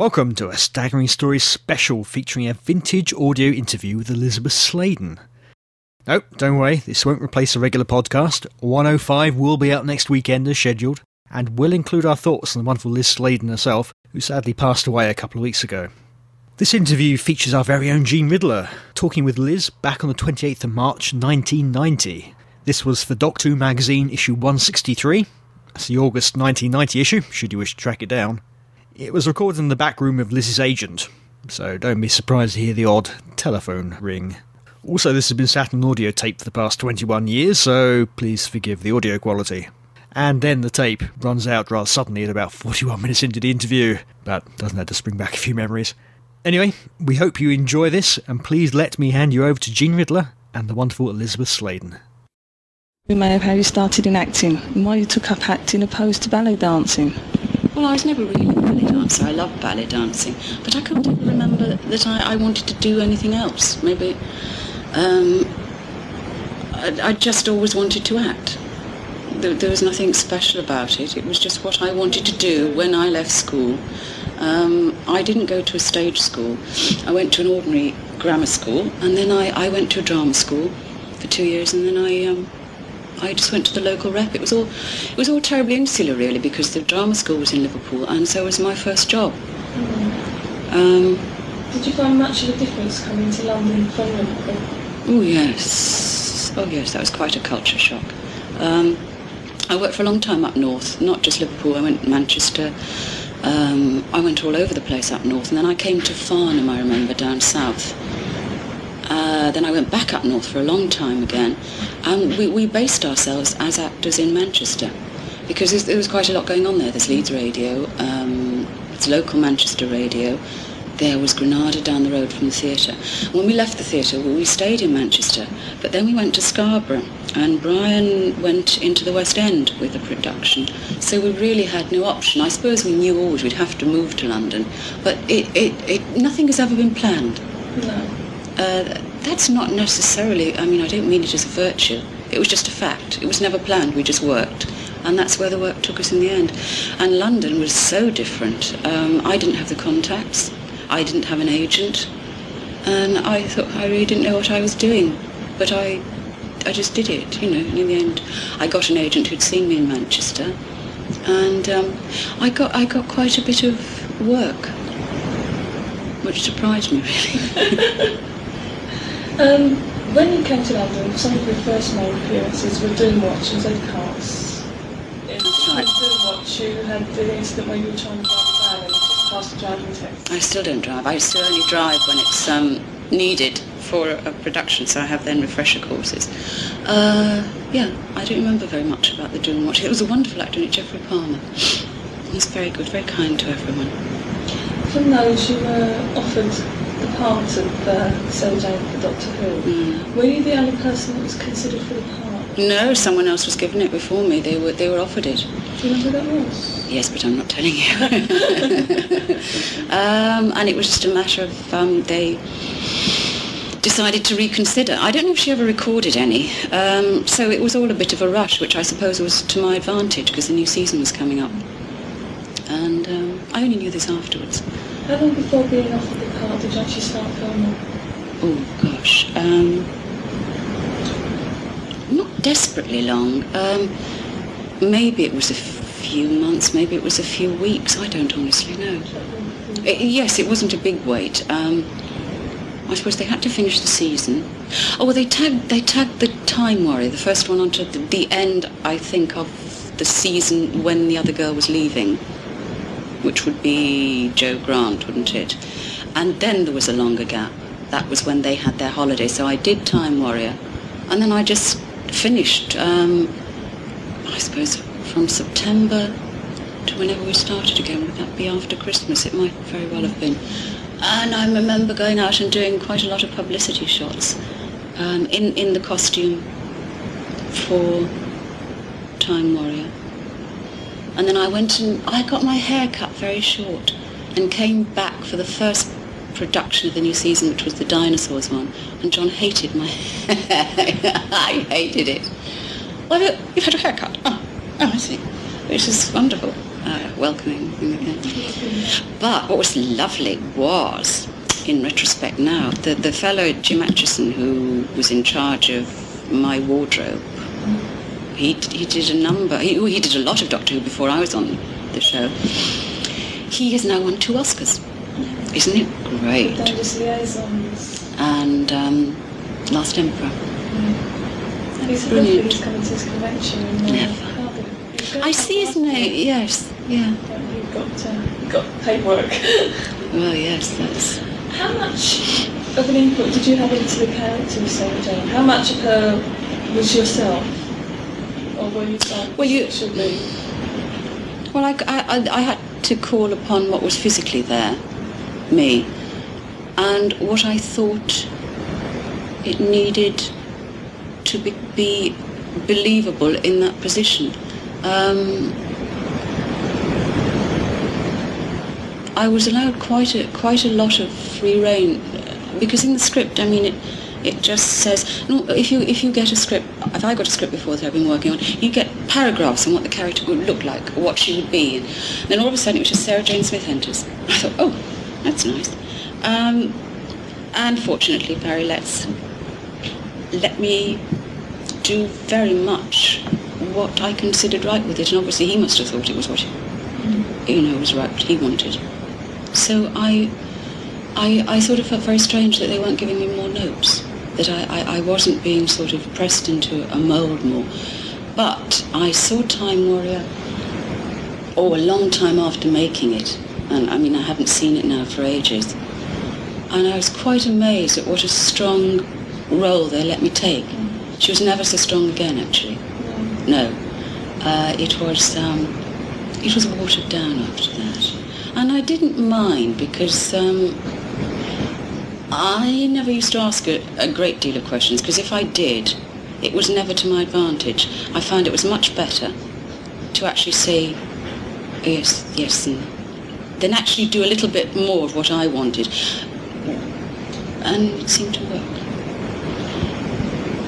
Welcome to a Staggering Stories special featuring a vintage audio interview with Elisabeth Sladen. No, don't worry, this won't replace a regular podcast. 105 will be out next weekend as scheduled, and will include our thoughts on the wonderful Lis Sladen herself, who sadly passed away a couple of weeks ago. This interview features our very own Jean Riddler, talking with Liz back on the 28th of March 1990. This was for Doctor Who magazine issue 163. That's the August 1990 issue, should you wish to track it down. It was recorded in the back room of Liz's agent, so don't be surprised to hear the odd telephone ring. Also, this has been sat on audio tape for the past 21 years, so please forgive the audio quality. And then the tape runs out rather suddenly at about 41 minutes into the interview, but doesn't that just bring back a few memories. Anyway, we hope you enjoy this, and please let me hand you over to Jean Riddler and the wonderful Elisabeth Sladen. We may have how you started in acting and why you took up acting opposed to ballet dancing. Well, I was never really a ballet dancer. I loved ballet dancing, but I can't ever remember that I, I wanted to do anything else. Maybe um, I, I just always wanted to act. There, there was nothing special about it. It was just what I wanted to do when I left school. Um, I didn't go to a stage school. I went to an ordinary grammar school, and then I, I went to a drama school for two years, and then I um, I just went to the local rep. It was all it was all terribly insular, really, because the drama school was in Liverpool, and so was my first job. Um, Did you find much of a difference coming to London from Liverpool? Oh yes, oh yes, that was quite a culture shock. Um, I worked for a long time up north, not just Liverpool. I went to Manchester. Um, I went all over the place up north, and then I came to Farnham. I remember down south. Uh, then I went back up north for a long time again, and we, we based ourselves as actors in Manchester because there was quite a lot going on there. There's Leeds Radio, um, it's local Manchester radio. There was Granada down the road from the theatre. When we left the theatre, we stayed in Manchester, but then we went to Scarborough, and Brian went into the West End with the production. So we really had no option. I suppose we knew always we'd have to move to London, but it, it, it, nothing has ever been planned. No. Uh, that's not necessarily, I mean, I don't mean it as a virtue. It was just a fact. It was never planned. We just worked. And that's where the work took us in the end. And London was so different. Um, I didn't have the contacts. I didn't have an agent. And I thought I really didn't know what I was doing. But I, I just did it, you know. And in the end, I got an agent who'd seen me in Manchester. And um, I, got, I got quite a bit of work, which surprised me, really. Um, when you came to London, some of your first main appearances were doing Doomwatch and Cars. In right. Doomwatch, you had the incident where you were trying to drive a van and just passed the driving test. I still don't drive. I still only drive when it's um, needed for a, production, so I have then refresher courses. Uh, yeah, I don't remember very much about the Doomwatch. It was a wonderful actor in it, Geoffrey Palmer. He was very good, very kind to everyone. From those, you were offered the part of uh, Jane for Doctor Who. Mm. Were you the only person that was considered for the part? No, someone else was given it before me. They were they were offered it. Do you know who that was? Yes, but I'm not telling you. um, and it was just a matter of um, they decided to reconsider. I don't know if she ever recorded any. Um, so it was all a bit of a rush, which I suppose was to my advantage because the new season was coming up. And um, I only knew this afterwards. How long before being offered the did you actually start filming? Oh gosh. Um, not desperately long. Um, maybe it was a few months, maybe it was a few weeks. I don't honestly know. I- yes, it wasn't a big wait. Um, I suppose they had to finish the season. Oh, well, they tagged they tagged the Time Warrior, the first one, onto the, the end, I think, of the season when the other girl was leaving, which would be Jo Grant, wouldn't it? And then there was a longer gap. That was when they had their holiday. So I did Time Warrior, and then I just finished. Um, I suppose from September to whenever we started again. Would that be after Christmas? It might very well have been. And I remember going out and doing quite a lot of publicity shots um, in, in the costume for Time Warrior. And then I went and I got my hair cut very short and came back for the first production of the new season, which was the dinosaurs one. And Jon hated my hair. I hated it. Well, you- you've had a haircut. Oh, oh, I see. Which is wonderful. uh, welcoming. But what was lovely was, in retrospect now, the, the fellow Jim Acheson who was in charge of my wardrobe, he, he did a number, he, he did a lot of Doctor Who before I was on the show. He has now won two Oscars. Isn't it great? And um, Last Emperor. And he's Brilliant. he's coming to his convention in uh, Never. Cardiff. He's going I see his name, yes, yeah. You've got, uh, you've got paperwork. Well, yes, that's... How much of an input did you have into the character of Sarah Jane? How much of her was yourself? Or were you Well, you- it should be? Well, I, I, I had to call upon what was physically there, me, and what I thought it needed to be, be believable in that position. Um, I was allowed quite a quite a lot of free rein because in the script, I mean, it it just says no. If you if you get a script, if I got a script before that I've been working on, you get paragraphs on what the character would look like, what she would be, and then all of a sudden it was just Sarah Jane Smith enters. I thought, oh, that's nice. Um, and fortunately, Barry Letts let me do very much what I considered right with it, and obviously he must have thought it was what you know was right what he wanted. So I, I, I sort of felt very strange that they weren't giving me more notes, that I, I, I wasn't being sort of pressed into a mould more. But I saw Time Warrior, oh, a long time after making it, and I mean I haven't seen it now for ages, and I was quite amazed at what a strong role they let me take. She was never so strong again, actually. No, uh, it was um, it was watered down after that, and I didn't mind because um, I never used to ask a, a great deal of questions because if I did, it was never to my advantage. I found it was much better to actually say yes, yes, and then actually do a little bit more of what I wanted, and it seemed to work.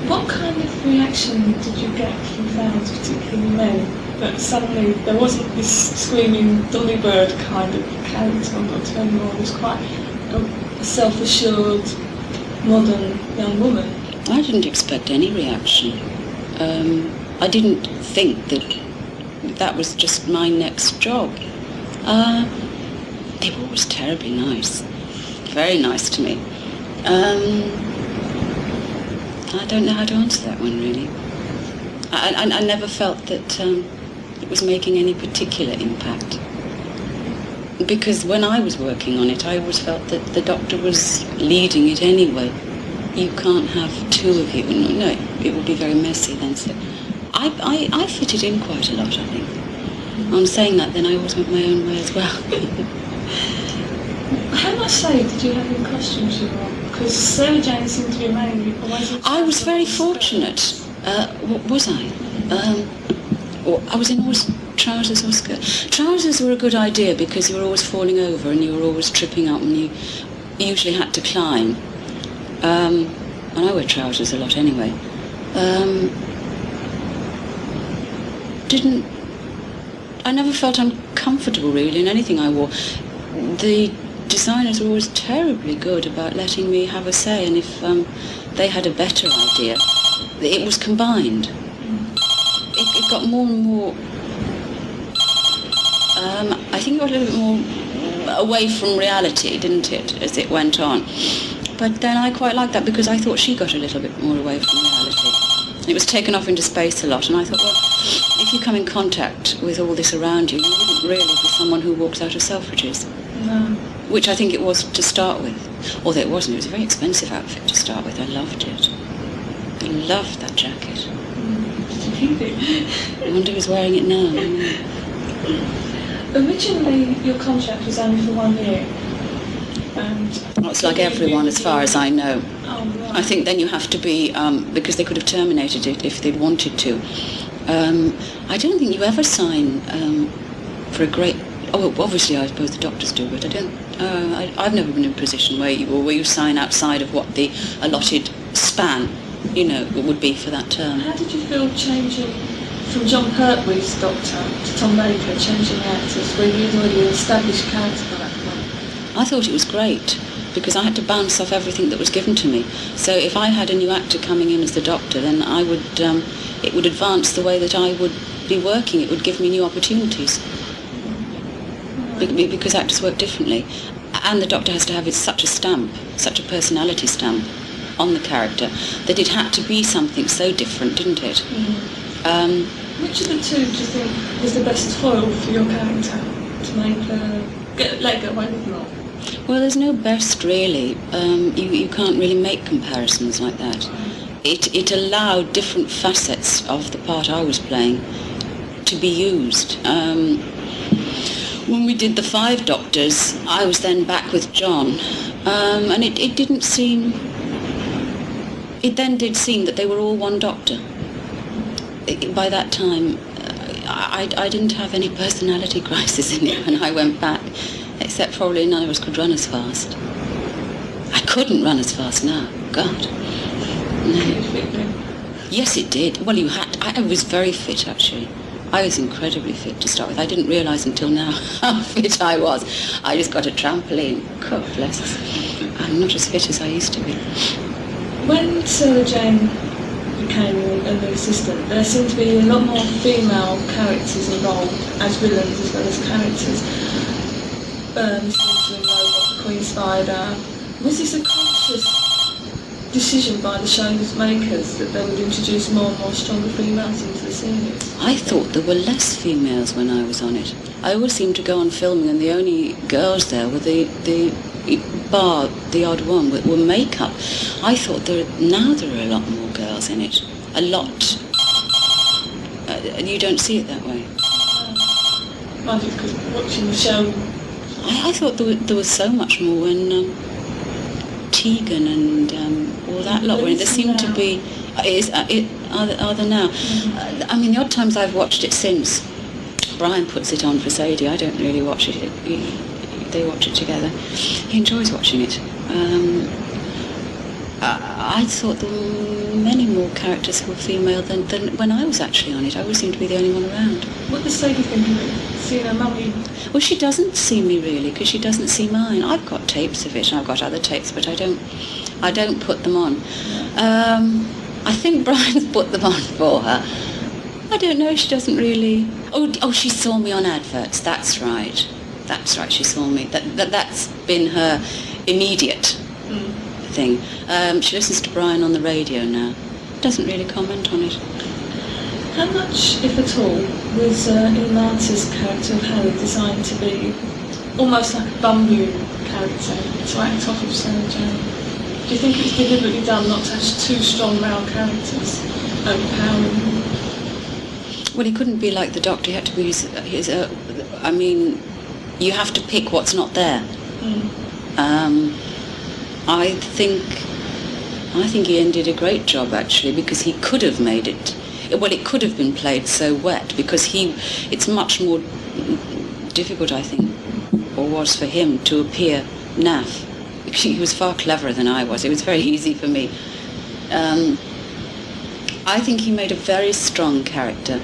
What kind of reaction did you get from fans, particularly men, that suddenly there wasn't this screaming Dolly Bird kind of character on Doctor anymore? It was quite a self-assured, modern young woman. I didn't expect any reaction. Um, I didn't think that that was just my next job. Uh, they were always terribly nice, very nice to me. Um, I don't know how to answer that one really. I, I, I never felt that um, it was making any particular impact. Because when I was working on it, I always felt that the doctor was leading it anyway. You can't have two of you. No, it would be very messy then. So I, I, I fitted in quite a lot, I think. On saying that, then I always went my own way as well. How much say did you have in costumes you wore? Because Sarah Jane seemed to be mainly I was very fortunate. Uh, what was I? Um, I was in always trousers or skirt. Trousers were a good idea because you were always falling over and you were always tripping up and you usually had to climb. Um, and I wear trousers a lot anyway. Um, didn't. I never felt uncomfortable really in anything I wore. The designers were always terribly good about letting me have a say, and if um, they had a better idea, it was combined. It, it got more and more. Um, I think it got a little bit more away from reality, didn't it, as it went on? But then I quite liked that because I thought she got a little bit more away from reality. It was taken off into space a lot, and I thought, well, if you come in contact with all this around you, you wouldn't really be someone who walks out of Selfridges No. which I think it was to start with. Although it wasn't, it was a very expensive outfit to start with. I loved it. I loved that jacket. I wonder who's wearing it now. Originally, your contract was only for one year. And Well, it's like everyone, as far as I know. Oh, right. I think then you have to be, um, because they could have terminated it if they'd wanted to. Um, I don't think you ever sign um, for a great. Oh, well, obviously, I suppose the doctors do, but I don't. Uh, I, I've never been in a position where you, where you sign outside of what the allotted span, you know, would be for that term. How did you feel changing from Jon Pertwee's Doctor to Tom Baker changing the actors where you'd already established character by that point? I thought it was great because I had to bounce off everything that was given to me. So if I had a new actor coming in as the Doctor, then I would um, it would advance the way that I would be working. It would give me new opportunities because actors work differently, and the Doctor has to have such a stamp, such a personality stamp on the character that it had to be something so different, didn't it? Um, Which of the two do you think was the best foil for your character to make uh, get let get away with the role? Well, there's no best really. Um, you, you can't really make comparisons like that. It, it allowed different facets of the part I was playing to be used. Um, when we did the Five Doctors, I was then back with Jon, um, and it, it didn't seem. It then did seem that they were all one doctor. It- by that time, uh, I, I didn't have any personality crisis in it when I went back, except probably none of us could run as fast. I couldn't run as fast now. God. No. Yes, it did. Well, you had. I was very fit actually. I was incredibly fit to start with. I didn't realise until now how fit I was. I just got a trampoline. God bless us. I'm not as fit as I used to be. When Sarah Jane became a new assistant, there seemed to be a lot more female characters involved as villains as well as characters. Um, Simpson, Robot, Queen Spider. Was this a conscious decision by the show's makers that they would introduce more and more stronger females into the series? I thought there were less females when I was on it. I always seemed to go on filming and the only girls there were the, the bar, the odd one, were, were makeup. I thought there now there are a lot more girls in it. A lot. Uh, and you don't see it that way. Mind you, because watching the show, I, I thought there, were, there was so much more when um, Tegan and um, all that lot were in. There seemed to be. uh, Is uh, it, are, there, are there now? Uh, I mean, the odd times I've watched it since. Brian puts it on for Sadie. I don't really watch it. He, they watch it together. He enjoys watching it. Um, I, thought there were many more characters who were female than, than when I was actually on it. I always seemed to be the only one around. what does Sadie think of it? Seeing her mummy Well, she doesn't see me really because she doesn't see mine. I've got tapes of it and I've got other tapes, but I don't, I don't put them on. Um, I think Brian's put them on for her. I don't know. She doesn't really. Oh, oh, she saw me on adverts. That's right. That's right. She saw me. That, that that's been her immediate thing. Um, she listens to Brian on the radio now. Doesn't really comment on it. How much, if at all, was uh, character of Harry designed to be almost like a bumbling character to act off of Sarah Jane? Do you think it was deliberately done not to have two strong male characters overpowering? Well, he couldn't be like the doctor. He had to be his. his uh, I mean, you have to pick what's not there. Um, I think. I think Ian did a great job actually because he could have made it. Well, it could have been played so wet because he. It's much more difficult, I think, or was for him to appear naff. He was far cleverer than I was. It was very easy for me. Um, I think he made a very strong character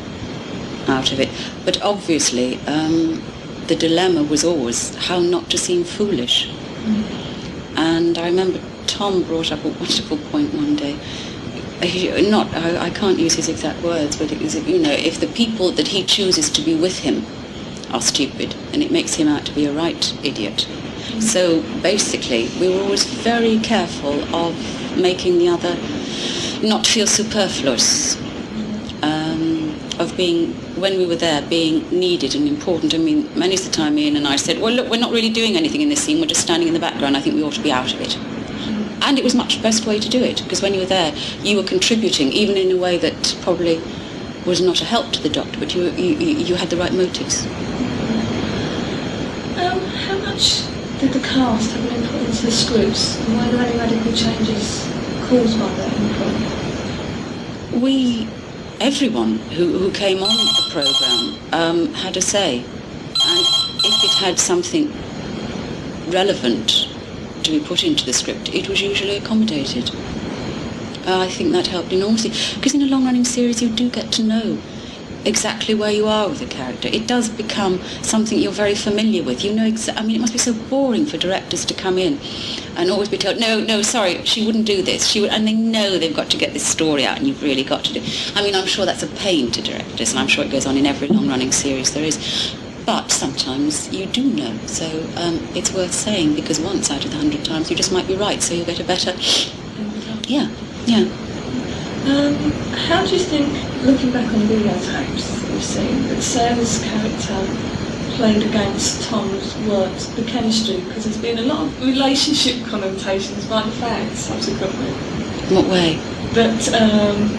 out of it. But obviously, um, the dilemma was always how not to seem foolish. And I remember Tom brought up a wonderful point one day. He, not, I, I can't use his exact words, but it was, you know, if the people that he chooses to be with him are stupid, then it makes him out to be a right idiot. So basically, we were always very careful of making the other not feel superfluous, being, when we were there, being needed and important. I mean, many's the time Ian and I said, well, look, we're not really doing anything in this scene, we're just standing in the background, I think we ought to be out of it. And it was much the best way to do it, because when you were there, you were contributing, even in a way that probably was not a help to the doctor, but you, you, you you had the right motives. Um, how much did the cast have an input into the scripts? And were there any radical changes caused by that input? we, everyone who, who came on the programme um, had a say. And if it had something relevant to be put into the script, it was usually accommodated. Uh, I think that helped enormously. Because in a long-running series, you do get to know exactly where you are with the character. It does become something you're very familiar with. You know, exa- I mean, it must be so boring for directors to come in and always be told, no, no, sorry, she wouldn't do this. She would, and they know they've got to get this story out, and you've really got to do. I mean, I'm sure that's a pain to directors, and I'm sure it goes on in every long-running series there is. But sometimes you do know, so um, it's worth saying because once out of the hundred times you just might be right, so you'll get a better. Yeah, yeah. Um, how do you think, looking back on the videotapes that we've seen, that Sarah's character played against Tom's works, the chemistry, because there's been a lot of relationship connotations by the fans subsequently. What way? That um,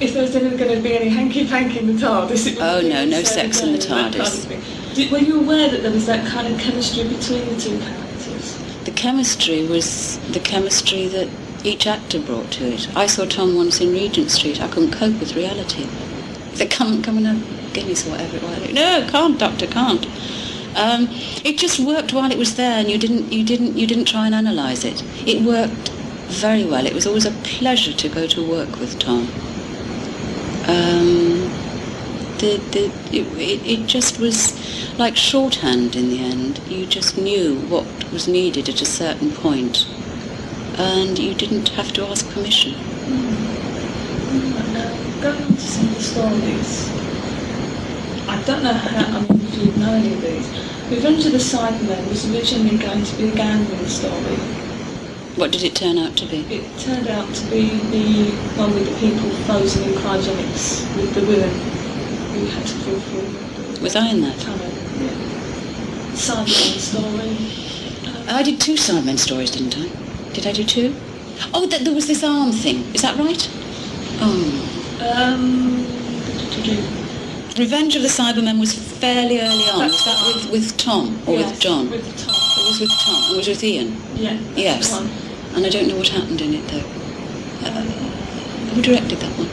if there was ever going to be any hanky-panky in the TARDIS, it would Oh, no, no sex in the TARDIS. Did, were you aware that there was that kind of chemistry between the two characters? The chemistry was the chemistry that each actor brought to it. I saw Tom once in Regent Street. I couldn't cope with reality. They come, come and have Guinness or whatever it was. No, can't, Doctor, can't. Um, it just worked while it was there, and you didn't, you didn't, you didn't try and analyse it. It worked very well. It was always a pleasure to go to work with Tom. Um, the, the, it, it just was like shorthand in the end. You just knew what was needed at a certain point, and you didn't have to ask permission. Now, going on to some of the stories, I don't know how, I mean, if you know any of these. Revenge of the Cybermen was originally going to be a gambling story. What did it turn out to be? It turned out to be the one with the people frozen in cryogenics with the women who had to fulfill Was I in that? tunnel. Yeah. Cybermen story. Um, I did two Cybermen stories, didn't I? Did I do two? Oh, th- there was this arm thing. Is that right? Oh. um, Revenge of the Cybermen was fairly early on. Was that with, with Tom or yes, with John? With Tom. It was with Tom. It was with Ian. Yeah. Yes. And I don't know what happened in it though. Uh, who directed that one?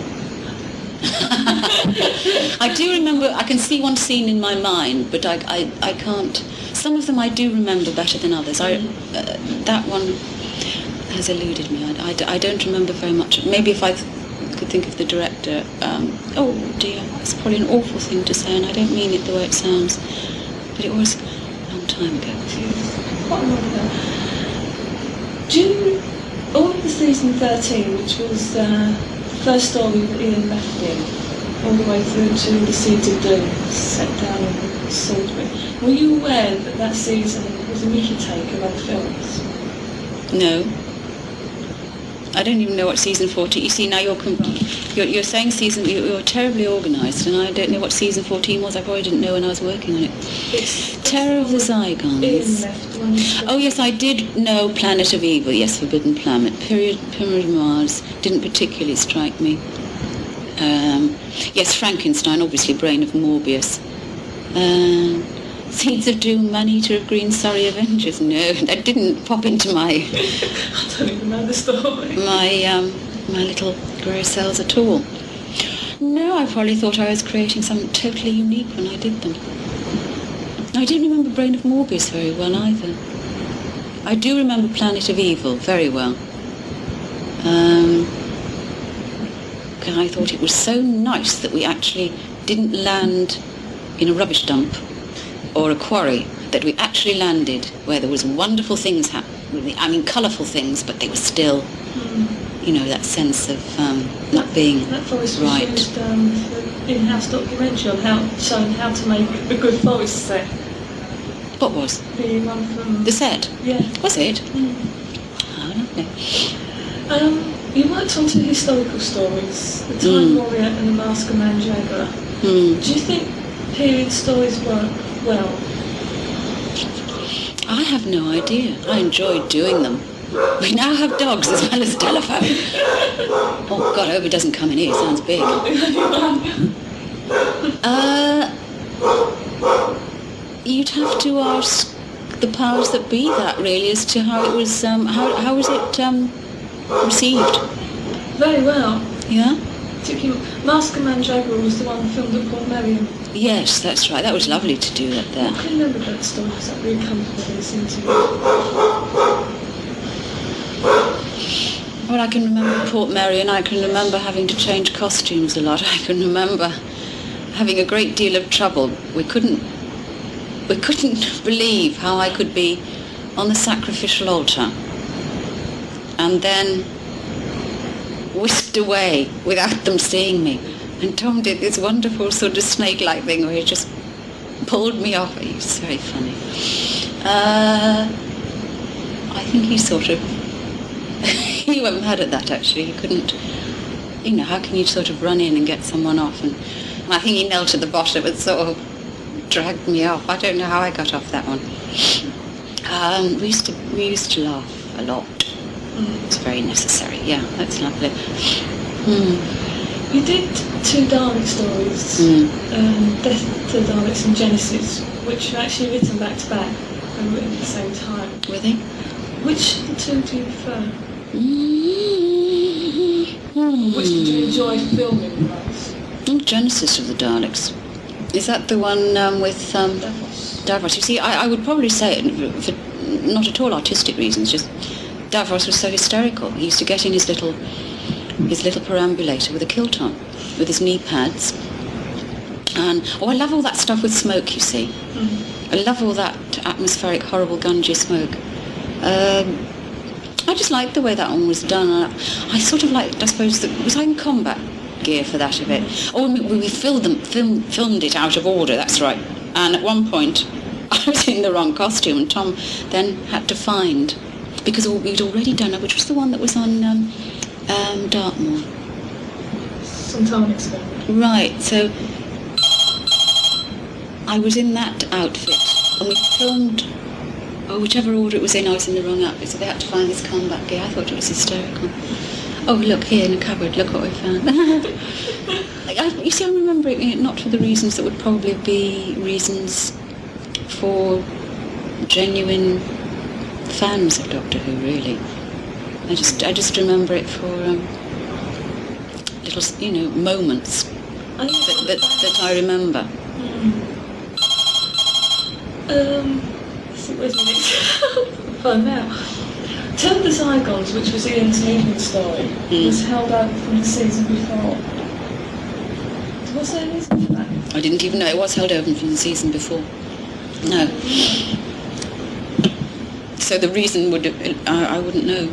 I do remember, I can see one scene in my mind, but I, I, I can't, some of them I do remember better than others. I, uh, that one has eluded me. I don't remember very much. Maybe if I could think of the director, um, oh dear, it's probably an awful thing to say and I don't mean it the way it sounds, but it was a long time ago. Quite a while ago. You, all of the season 13, which was uh, the first story that Ian left in, all the way through to the Seeds of Doom, set down in Salisbury, were you aware that that season was a Mickey take of other films? No. I don't even know what season 14. You see, now you're com- you're, you're saying season. You're, terribly organised, and I don't know what season 14 was. I probably didn't know when I was working on it. It's Terror of the Zygons. left when he Oh yes, I did know Planet of Evil. Yes, Forbidden Planet. Period. Pyramid of Mars didn't particularly strike me. Um, yes, Frankenstein. Obviously, Brain of Morbius. Um, Seeds of Doom, Man-Eater of Green Surrey Avengers. No, that didn't pop into my I don't even know the story. my um, my little grey cells at all. No, I probably thought I was creating something totally unique when I did them. I didn't remember Brain of Morbius very well either. I do remember Planet of Evil very well. Um, I thought it was so nice that we actually didn't land in a rubbish dump or a quarry, that we actually landed where there was wonderful things happening. I mean, colourful things, but they were still you know, that sense of um, not being That was right. used um, for in-house documentary on how showing how to make a good forest set. What was? The one from The set? yeah. Was it? Mm. Oh, lovely. Um, you worked on two historical stories, The Time Mm. Warrior and The Mask of Mandragora. Hmm. Do you think period stories work well? I have no idea. I enjoyed doing them. We now have dogs as well as telephone. Oh, God, I hope it doesn't come in here. It sounds big. Uh, you'd have to ask the powers that be that, really, as to how it was, um, how, how was it um, received? Very well. Yeah? Particularly, Mask of Mandragora was the one filmed at Portmeirion. Yes, that's right. That was lovely to do that there. I can remember that story because that really comforted me listening to it. Well, I can remember Portmeirion I can remember having to change costumes a lot. I can remember having a great deal of trouble. We couldn't we couldn't believe how I could be on the sacrificial altar and then whisked away without them seeing me. And Tom did this wonderful sort of snake-like thing where he just pulled me off. He was very funny. Uh, I think he sort of he went mad at that actually. He couldn't you know, how can you sort of run in and get someone off? And, and I think he knelt at the bottom and sort of dragged me off. I don't know how I got off that one. Um, we used to we used to laugh a lot. Mm. It's very necessary. Yeah, that's lovely. Mm. You did two Dalek stories, mm. um, Death to the Daleks and Genesis, which were actually written back to back and written at the same time. Were they? Which of the two do you prefer? Which did you enjoy filming most? Genesis of the Daleks. Is that the one um, with um, Davros. Davros? You see, I, I would probably say it for not at all artistic reasons. Just Davros was so hysterical. He used to get in his little his little perambulator with a kilt on, with his knee pads. And oh, I love all that stuff with smoke. You see, mm-hmm. I love all that atmospheric, horrible Gungy smoke. Um, I just liked the way that one was done. I, I sort of liked, I suppose, that was I in combat gear for that a bit. Oh, we, we filmed, them, film, filmed it out of order, that's right. And at one point, I was in the wrong costume, and Tom then had to find, because we'd already done it, which was the one that was on um, um, Dartmoor. Some time ago. Right, so I was in that outfit, and we filmed or whichever order it was in, I was in the wrong outfit, so they had to find this combat gear. I thought it was hysterical. Oh, look, here in the cupboard, look what we found. I, you see, I'm remembering it not for the reasons that would probably be reasons for genuine fans of Doctor Who, really. I just, I just remember it for um, little, you know, moments that, that, that I remember. Um, with me fun now. Turn the Zygons, which was Ian's evening story, mm. was held out from the season before. Was there a reason for that? I didn't even know it was held over from the season before. No. So the reason would have, I, I wouldn't know.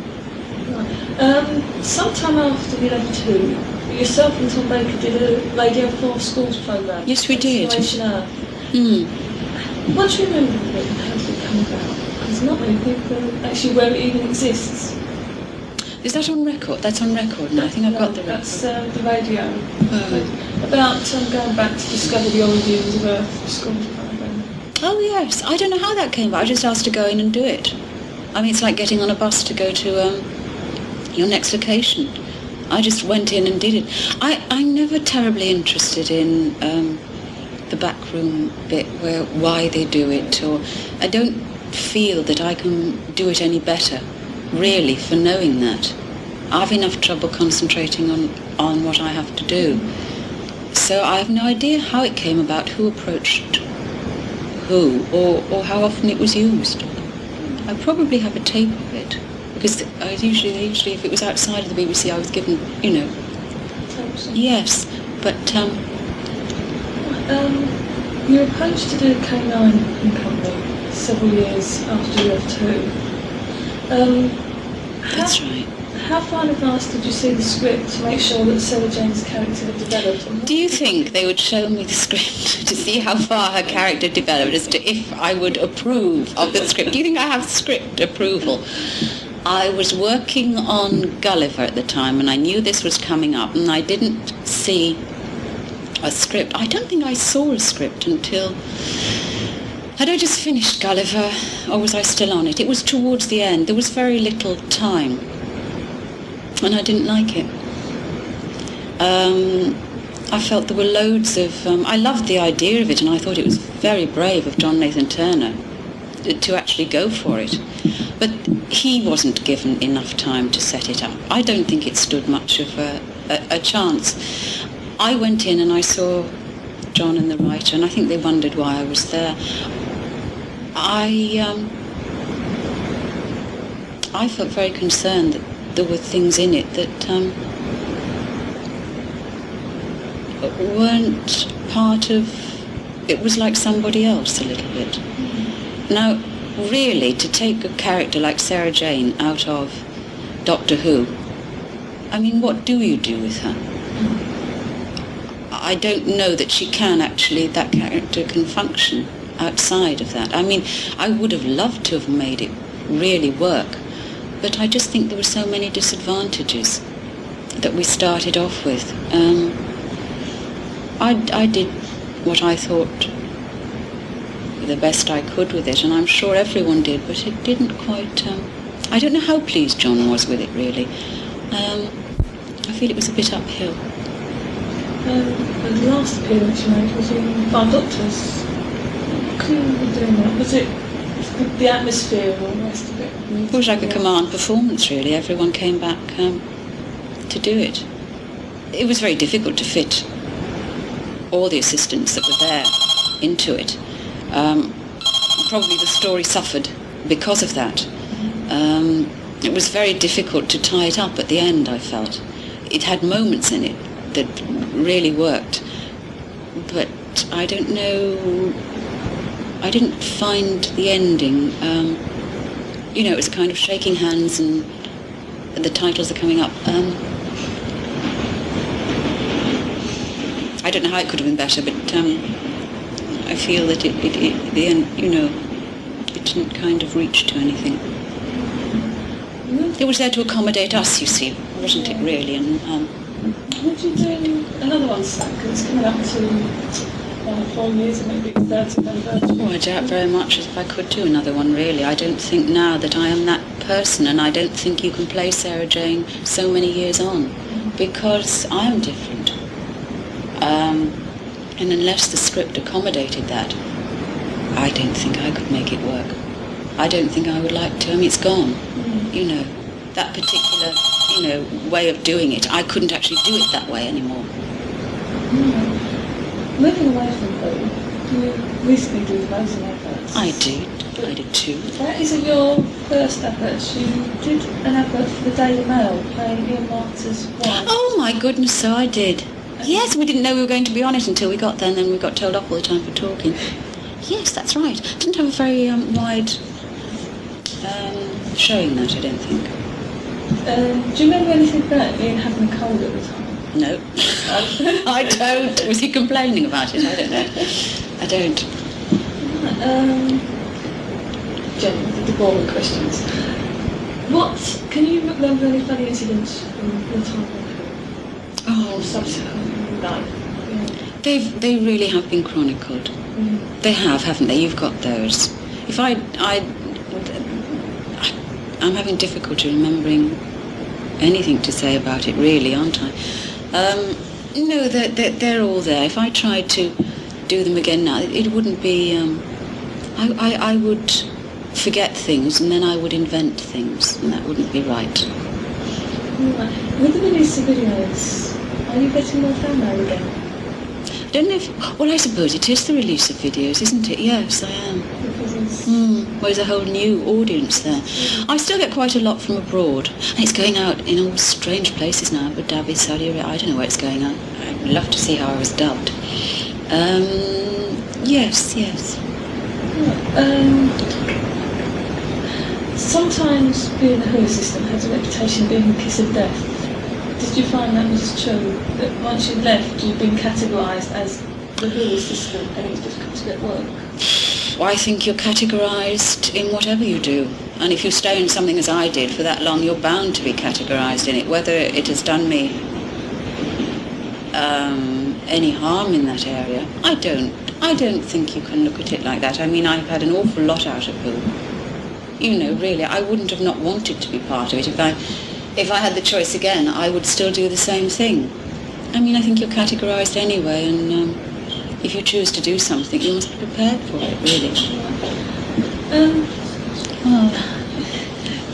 Um, sometime after we left 11 yourself and Tom Baker did a Radio 4 Schools programme. Yes, we did. Mm. What do you remember of it? How did it come about? Because not many people actually where it even exists. Is that on record? That's on record now. I think I've no, got the record. That's uh, the radio. Oh. About um, going back to discover the origins of Earth school program. Oh yes, I don't know how that came about. I just asked to go in and do it. I mean, it's like getting on a bus to go to um, your next location. I just went in and did it. I, I'm never terribly interested in um, the backroom bit where why they do it or I don't feel that I can do it any better really for knowing that. I've enough trouble concentrating on, on what I have to do. So I have no idea how it came about, who approached who, or, or how often it was used. I probably have a tape of it because I usually, usually if it was outside of the BBC, I was given, you know. Yes, but um, um, you were approached to do K9 and Company several years after you left Who. Um, That's right. How far in advance did you see the script to make sure that Sarah Jane's character had developed? Do you think they would show me the script to see how far her character developed as to if I would approve of the script? Do you think I have script approval? I was working on Gulliver at the time and I knew this was coming up and I didn't see a script. I don't think I saw a script until... Had I just finished Gulliver, or was I still on it? It was towards the end. There was very little time. And I didn't like it. Um, I felt there were loads of... Um, I loved the idea of it, and I thought it was very brave of John Nathan Turner to actually go for it. But he wasn't given enough time to set it up. I don't think it stood much of a, a, a chance. I went in and I saw John and the writer, and I think they wondered why I was there. I um, I felt very concerned that there were things in it that um, weren't part of, it was like somebody else a little bit. Now, really, to take a character like Sarah Jane out of Doctor Who, I mean, what do you do with her? I don't know that she can actually, that character can function outside of that. I mean, I would have loved to have made it really work, but I just think there were so many disadvantages that we started off with. Um, I, I did what I thought the best I could with it, and I'm sure everyone did, but it didn't quite. Um, I don't know how pleased John was with it, really. Um, I feel it was a bit uphill. Um, the last appearance you made was in Five Doctors. You doing that? Was it the, atmosphere or the rest of it? It was like a command performance, really. Everyone came back um, to do it. It was very difficult to fit all the assistants that were there into it. Um, probably the story suffered because of that. Um, it was very difficult to tie it up at the end, I felt. It had moments in it that really worked, but I don't know, I didn't find the ending. Um, you know, it was kind of shaking hands and the titles are coming up. Um, I don't know how it could have been better, but um, I feel that it, it, it, the end, you know, it didn't kind of reach to anything. It was there to accommodate us, you see, wasn't it really? And um, Would you do another one? It's coming up to four years maybe it's 30th anniversary. oh, I doubt very much if I could do another one, really. I don't think now that I am that person, and I don't think you can play Sarah Jane so many years on, because I am different. Um, and unless the script accommodated that, I don't think I could make it work. I don't think I would like to. I mean, it's gone. You know, that particular, you know, way of doing it, I couldn't actually do it that way anymore. Moving away from Who, you recently do loads of adverts. I did. I did too. That isn't your first advert. You did an advert for the Daily Mail playing Ian Marter's wife. Oh my goodness, so I did. Yes, we didn't know we were going to be on it until we got there, and then we got told off all the time for talking. Yes, that's right. Didn't have a very um, wide um, showing that, I don't think. Um, do you remember anything about Ian having a cold at the time? No, I don't. Was he complaining about it? I don't know. I don't. Um, Jen, the boring questions. What, can you remember any funny incidents from your time? Oh, subsequent life? Yeah. They've they really have been chronicled. Mm. They have, haven't they? You've got those. If I I I'm having difficulty remembering anything to say about it, really, aren't I? Um, no, they're, they're, they're all there. If I tried to do them again now, it, wouldn't be. Um, I, I I would forget things and then I would invent things, and that wouldn't be right. With the release of videos, are you getting more fan mail again? I don't know if. Well, I suppose it is the release of videos, isn't it? Yes, I am. Mm, well, there's a whole new audience there. I still get quite a lot from abroad, and it's going out in all strange places now. Abu Dhabi, Saudi Arabia. I don't know where it's going out. I'd love to see how I was dubbed. Um, yes, yes. um, sometimes being a Who system has a reputation of being the kiss of death. Did you find that was true? That once you left, you'd been categorised as the Who system and it was difficult to get work? I think you're categorised in whatever you do. And if you stay in something as I did for that long, you're bound to be categorised in it. Whether it has done me um, any harm in that area, I don't. I don't think you can look at it like that. I mean, I've had an awful lot out of Who. You know, really, I wouldn't have not wanted to be part of it. If I, if I had the choice again, I would still do the same thing. I mean, I think you're categorised anyway, and um, if you choose to do something, you must be prepared for it, really. Um, Oh,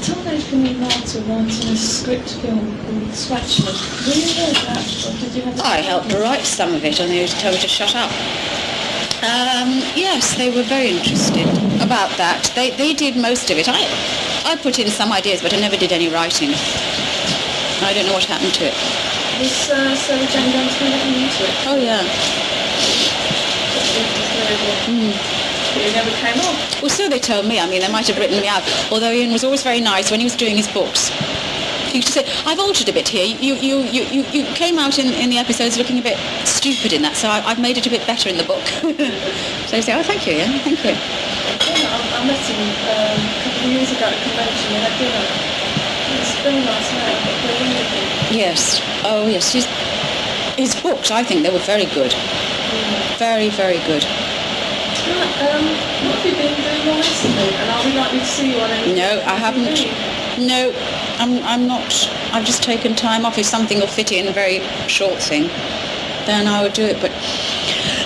Tom Nathan Martin writing a script film called Scratchman. Were you aware of that? Or did you have I helped to write some of it, and they told me to shut up. Um, yes, they were very interested about that. They, they did most of it. I, I put in some ideas, but I never did any writing. I don't know what happened to it. Was uh, Sarah Jane going to be into it? Oh, yeah. It never came off. Well, so they told me. I mean, they might have written me out. Although Ian was always very nice when he was doing his books. He used to say, I've altered a bit here. You, you, you, you, you came out in, in the episodes looking a bit stupid in that, so I, I've made it a bit better in the book. so he said, oh, thank you, Ian. Thank you. Yeah, I, I met him um, a couple of years ago at a convention. We had dinner. A very nice man. Yes. Oh, yes. His, his books, I think they were very good. Very, very good. Um, what have you been doing recently? And are we likely to see you on any No, I haven't. TV? No, I'm, I'm not. I've just taken time off. If something will fit in, a very short thing, then I would do it. But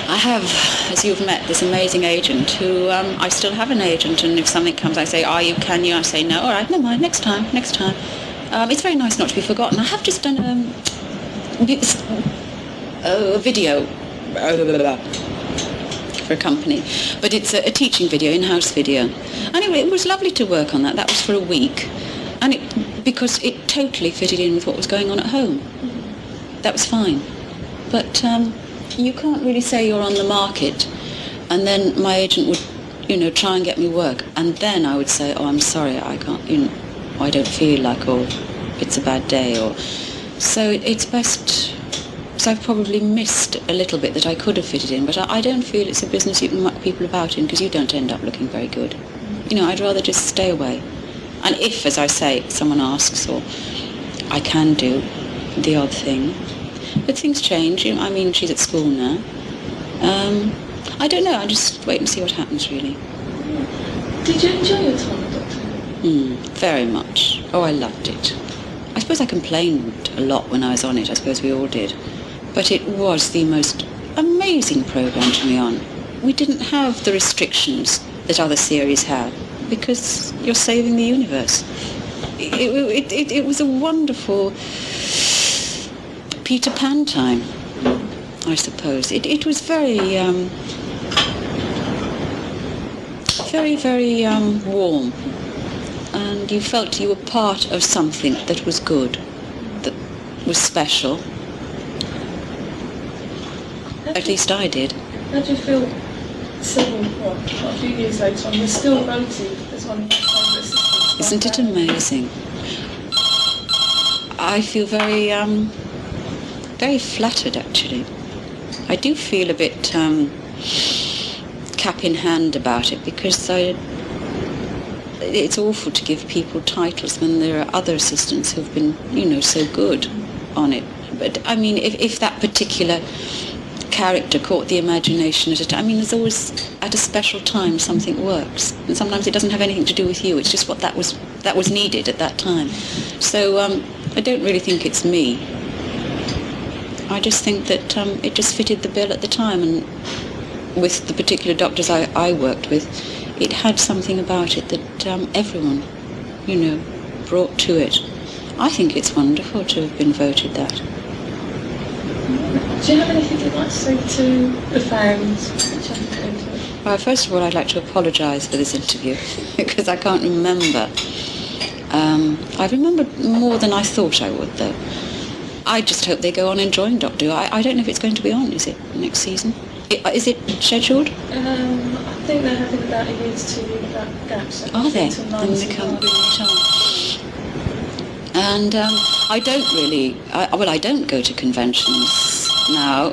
I have, as you've met, this amazing agent who um, I still have an agent. And if something comes, I say, are you, can you? I say, no, all right, never mind, next time, next time. Um, it's very nice not to be forgotten. I have just done um, this- a video for a company, but it's a, a teaching video, in-house video. Anyway, it was lovely to work on that. That was for a week, and it because it totally fitted in with what was going on at home. That was fine, but um, you can't really say you're on the market, and then my agent would, you know, try and get me work, and then I would say, oh, I'm sorry, I can't, you know, I don't feel like, or it's a bad day, or so it, it's best. I've probably missed a little bit that I could have fitted in, but I, I don't feel it's a business you can muck people about in because you don't end up looking very good. You know, I'd rather just stay away. And if, as I say, someone asks, or I can do the odd thing, but things change. You know, I mean, she's at school now. Um, I don't know. I just wait and see what happens, really. Did you enjoy your time with Doctor Mm, very much. Oh, I loved it. I suppose I complained a lot when I was on it. I suppose we all did. But it was the most amazing programme to be on. We didn't have the restrictions that other series had because you're saving the universe. It, it, it, it was a wonderful Peter Pan time, I suppose. It, it was very, um, very, very um, warm and you felt you were part of something that was good, that was special. At least I did. How do you feel several, a few years later on, you're still voted as one of my favourite by Isn't it amazing? I feel very, um, very flattered actually. I do feel a bit um, cap in hand about it because I, it's awful to give people titles when there are other assistants who've been, you know, so good on it. But I mean, if, if that particular character caught the imagination at a time, I mean, there's always at a special time something works, and sometimes it doesn't have anything to do with you. It's just what that was that was needed at that time. So um, I don't really think it's me. I just think that um, it just fitted the bill at the time, and with the particular doctors I, I worked with, it had something about it that um, everyone, you know, brought to it. I think it's wonderful to have been voted that. Do you have anything you'd like to say to the fans? Which I can go to. Well, first of all, I'd like to apologise for this interview because I can't remember. Um, I remembered more than I thought I would, though. I just hope they go on enjoying Doctor Who. I, I don't know if it's going to be on, is it, next season? I- Is it scheduled? Um, I think they're having about a year to two year gap-. So Are they? Then they can't it on. And um, I don't really, I, well, I don't go to conventions now.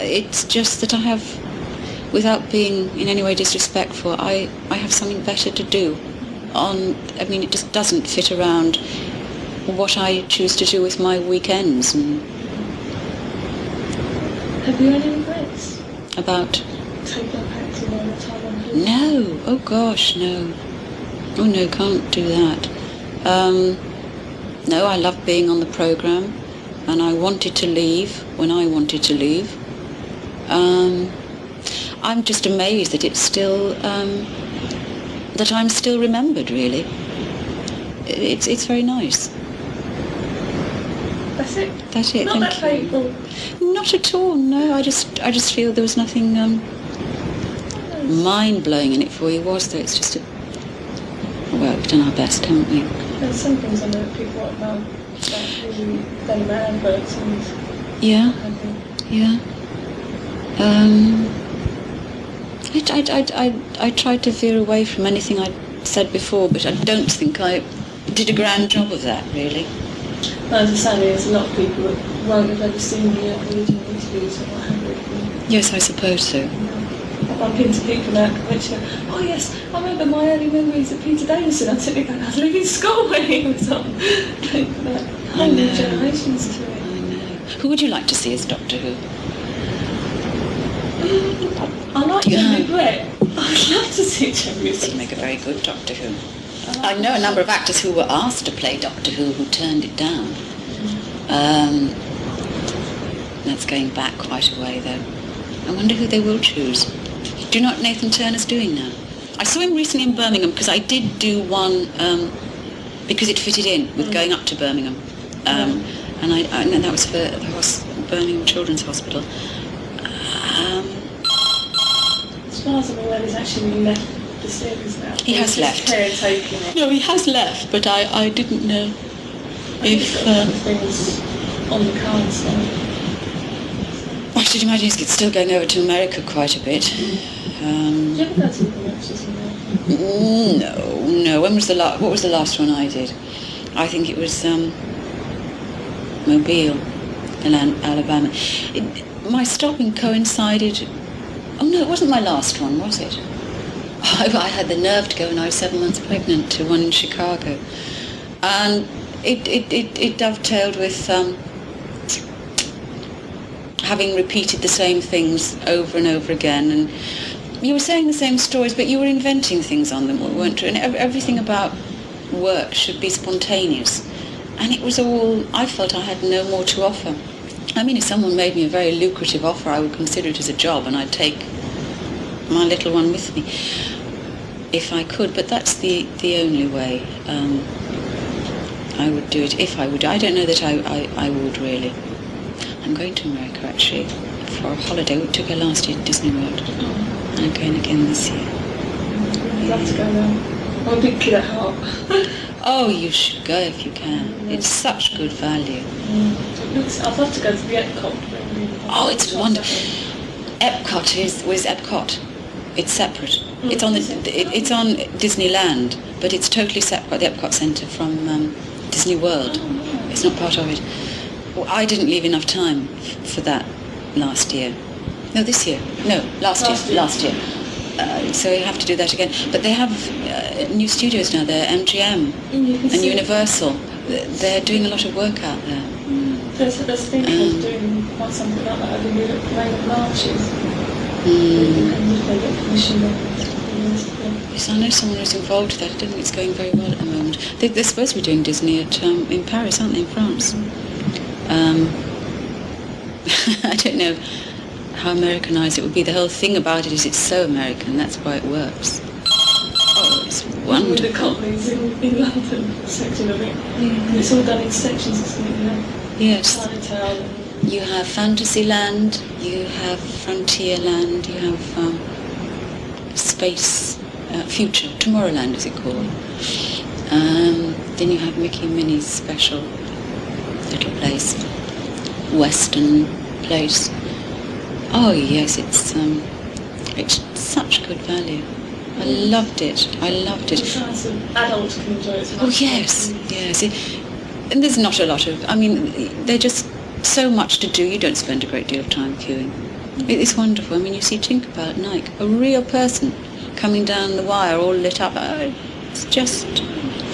It's just that I have, without being in any way disrespectful, I, I have something better to do. On, I mean, it just doesn't fit around what I choose to do with my weekends and Have you any regrets? about Taking up acting the time on No. Oh gosh, no. Oh no, can't do that. Um, no, I love being on the program, and I wanted to leave when I wanted to leave. Um, I'm just amazed that it's still um, that I'm still remembered. Really, it's it's very nice. That's it. That's it. Not thank that you. painful. Not at all. No, I just I just feel there was nothing um, mind blowing in it for you, was there? It's just a well, we've done our best, haven't we? There's some things I know people won't know. Maybe they my adverts Yeah, I yeah. Um, I, I, I, I, I tried to veer away from anything I'd said before, but I don't think I did a grand job of that, really. As I say, there's a lot of people won't have ever seen the uh, original interviews and what have you. Yes, I suppose so. Bump into people now which go, oh yes, I remember my early memories of Peter Davison. Going, I was leaving school when he was on. Like that. Whole new generations to I know. Who would you like to see as Doctor Who? I like Yeah. Jeremy Brett. I'd love to see Jeremy He'd make a very good Doctor Who. I know a number of actors who were asked to play Doctor Who who turned it down. Um, that's going back quite a way, though. I wonder who they will choose. Do you know what Nathan Turner's doing now? I saw him recently in Birmingham because I did do one um, because it fitted in with going up to Birmingham, um, and I, I and that was for the hos- Birmingham Children's Hospital. Um, As far as I'm aware, he's actually left the series now. He has left. no, he has left, but I, I didn't know He's if. Uh, things on the cards now. I should imagine he's still going over to America quite a bit. Um, you ever No, no. When was the last? What was the last one I did? I think it was um, Mobile, in Alabama. It, my stopping coincided. Oh no, it wasn't my last one, was it? I, I had the nerve to go when I was seven months pregnant to one in Chicago, and it it, it, it dovetailed with. Um, having repeated the same things over and over again and you were saying the same stories but you were inventing things on them weren't you? And everything about work should be spontaneous. And it was all i felt i had no more to offer. I mean if someone made me a very lucrative offer i would consider it as a job and i'd take my little one with me if i could. But that's the the only way um, i would do it if i would. I don't know that i, I, I would really. I'm going to America actually for a holiday. We took her last year to Disney World. And going again this year. I'd love to go there. I'm a big kid at heart. Oh, you should go if you can. It's such good value. It looks- I'd love to go to the Epcot. Oh, it's wonderful. Epcot is was Epcot. It's separate. It's on the it, it's on Disneyland, but it's totally separate. The Epcot Centre from um, Disney World. It's not part of it. Well, I didn't leave enough time f- for that last year. No, this year. No, last, Last year. year. Last year. Uh, so you have to do that again. But they have uh, new studios now. They're MGM Mm, and Universal. They're doing a lot of work out there. There's, there's thinking of doing quite something like that over the Rainham Marshes. Mm. And if they get Yes, I know someone who's involved with that. I don't think it's going very well at the moment. They, they're supposed to be doing Disney at um, in Paris, aren't they, in France? Um, I don't know how Americanized it would be. The whole thing about it is it's so American. That's why it works. Oh, it's with the wonderful. companies in, in London section of it. And it's all done in sections, isn't it? You know, Yes. Chinatown You have Fantasyland, you have Frontierland, you have um, Space uh, Future, Tomorrowland is it called. Um, then you have Mickey and Minnie's special little place, Western place. Oh yes, it's um, it's such good value. I loved it. I loved it. adults can enjoy it. Oh yes, yes. It, and there's not a lot of. I mean, they're just so much to do. You don't spend a great deal of time queuing. It is wonderful. I mean, you see Tinkerbell at Nike, a real person coming down the wire, all lit up. Oh, it's just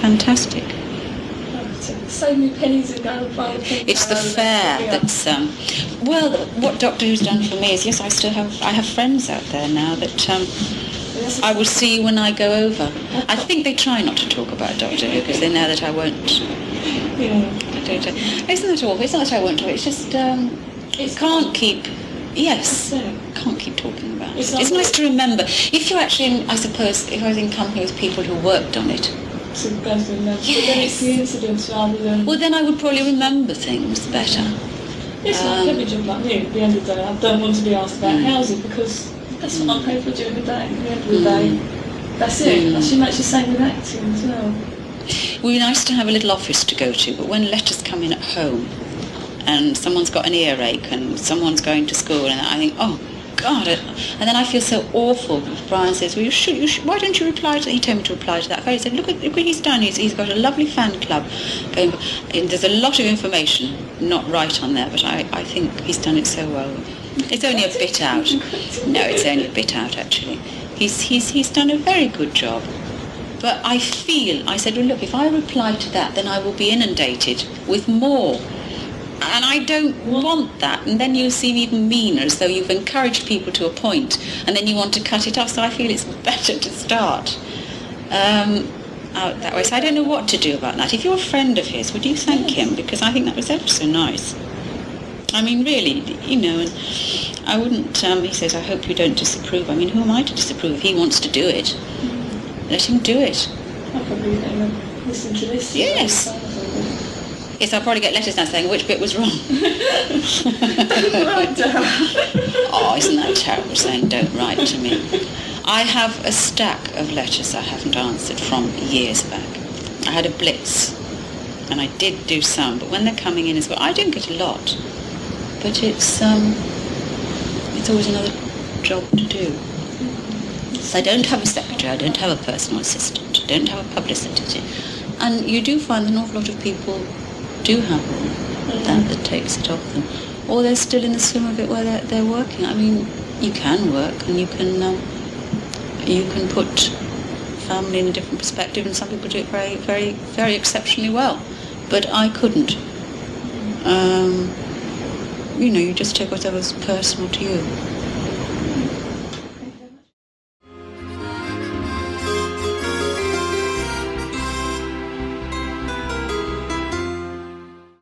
fantastic. Save me pennies and go and buy the thing. It's the fair that's. Um, well, what Doctor Who's done for me is yes, I still have. I have friends out there now that. Um, I will see when I go over. I think they try not to talk about Doctor Who because they know that I won't Yeah. I don't, uh, isn't that awful? It's not that I won't talk. It's just um, it can't keep. Yes, can't keep talking about It's it. It's nice to remember. If you're actually, in, I suppose, if I was in company with people who worked on it, To go through them. But then it's the incidents rather than. well, then I would probably remember things better. It's like um, every job like me. At the end of the day, I don't want to be asked about Mm. housing because that's what I'm paid for during the day. At the end of the Mm. day, that's it. Mm. That's much the same with acting as well. It would be nice to have a little office to go to, but when letters come in at home and someone's got an earache and someone's going to school and I think, oh God. And then I feel so awful Brian says, well, you should, you should, why don't you reply to He told me to reply to that. He said, look, at, look what he's done. He's, he's got a lovely fan club. Going, there's a lot of information not right on there, but I, I think he's done it so well. It's only a bit out. No, it's only a bit out, actually. He's, he's, he's done a very good job. But I feel, I said, well, look, if I reply to that, then I will be inundated with more. And I don't want that. And then you seem even meaner, as though you've encouraged people to a point, and then you want to cut it off. So I feel it's better to start um, out that way. So I don't know what to do about that. If you're a friend of his, would you thank him? Because I think that was ever so nice. I mean, really, you know, and I wouldn't, um, he says, I hope you don't disapprove. I mean, who am I to disapprove? If he wants to do it, let him do it. I'll probably listen to this. Yes. Yes, I'll probably get letters now saying which bit was wrong. down. Oh, isn't that terrible saying don't write to me? I have a stack of letters I haven't answered from years back. I had a blitz and I did do some, but when they're coming in as well, I don't get a lot. But it's um, it's always another job to do. So I don't have a secretary, I don't have a personal assistant, I don't have a publicity. And you do find an awful lot of people do have one that, that takes it off them. Or they're still in the swim of it where they're, they're working. I mean, you can work and you can um, you can put family in a different perspective and some people do it very, very, very exceptionally well. But I couldn't. Um, you know, you just take whatever's personal to you.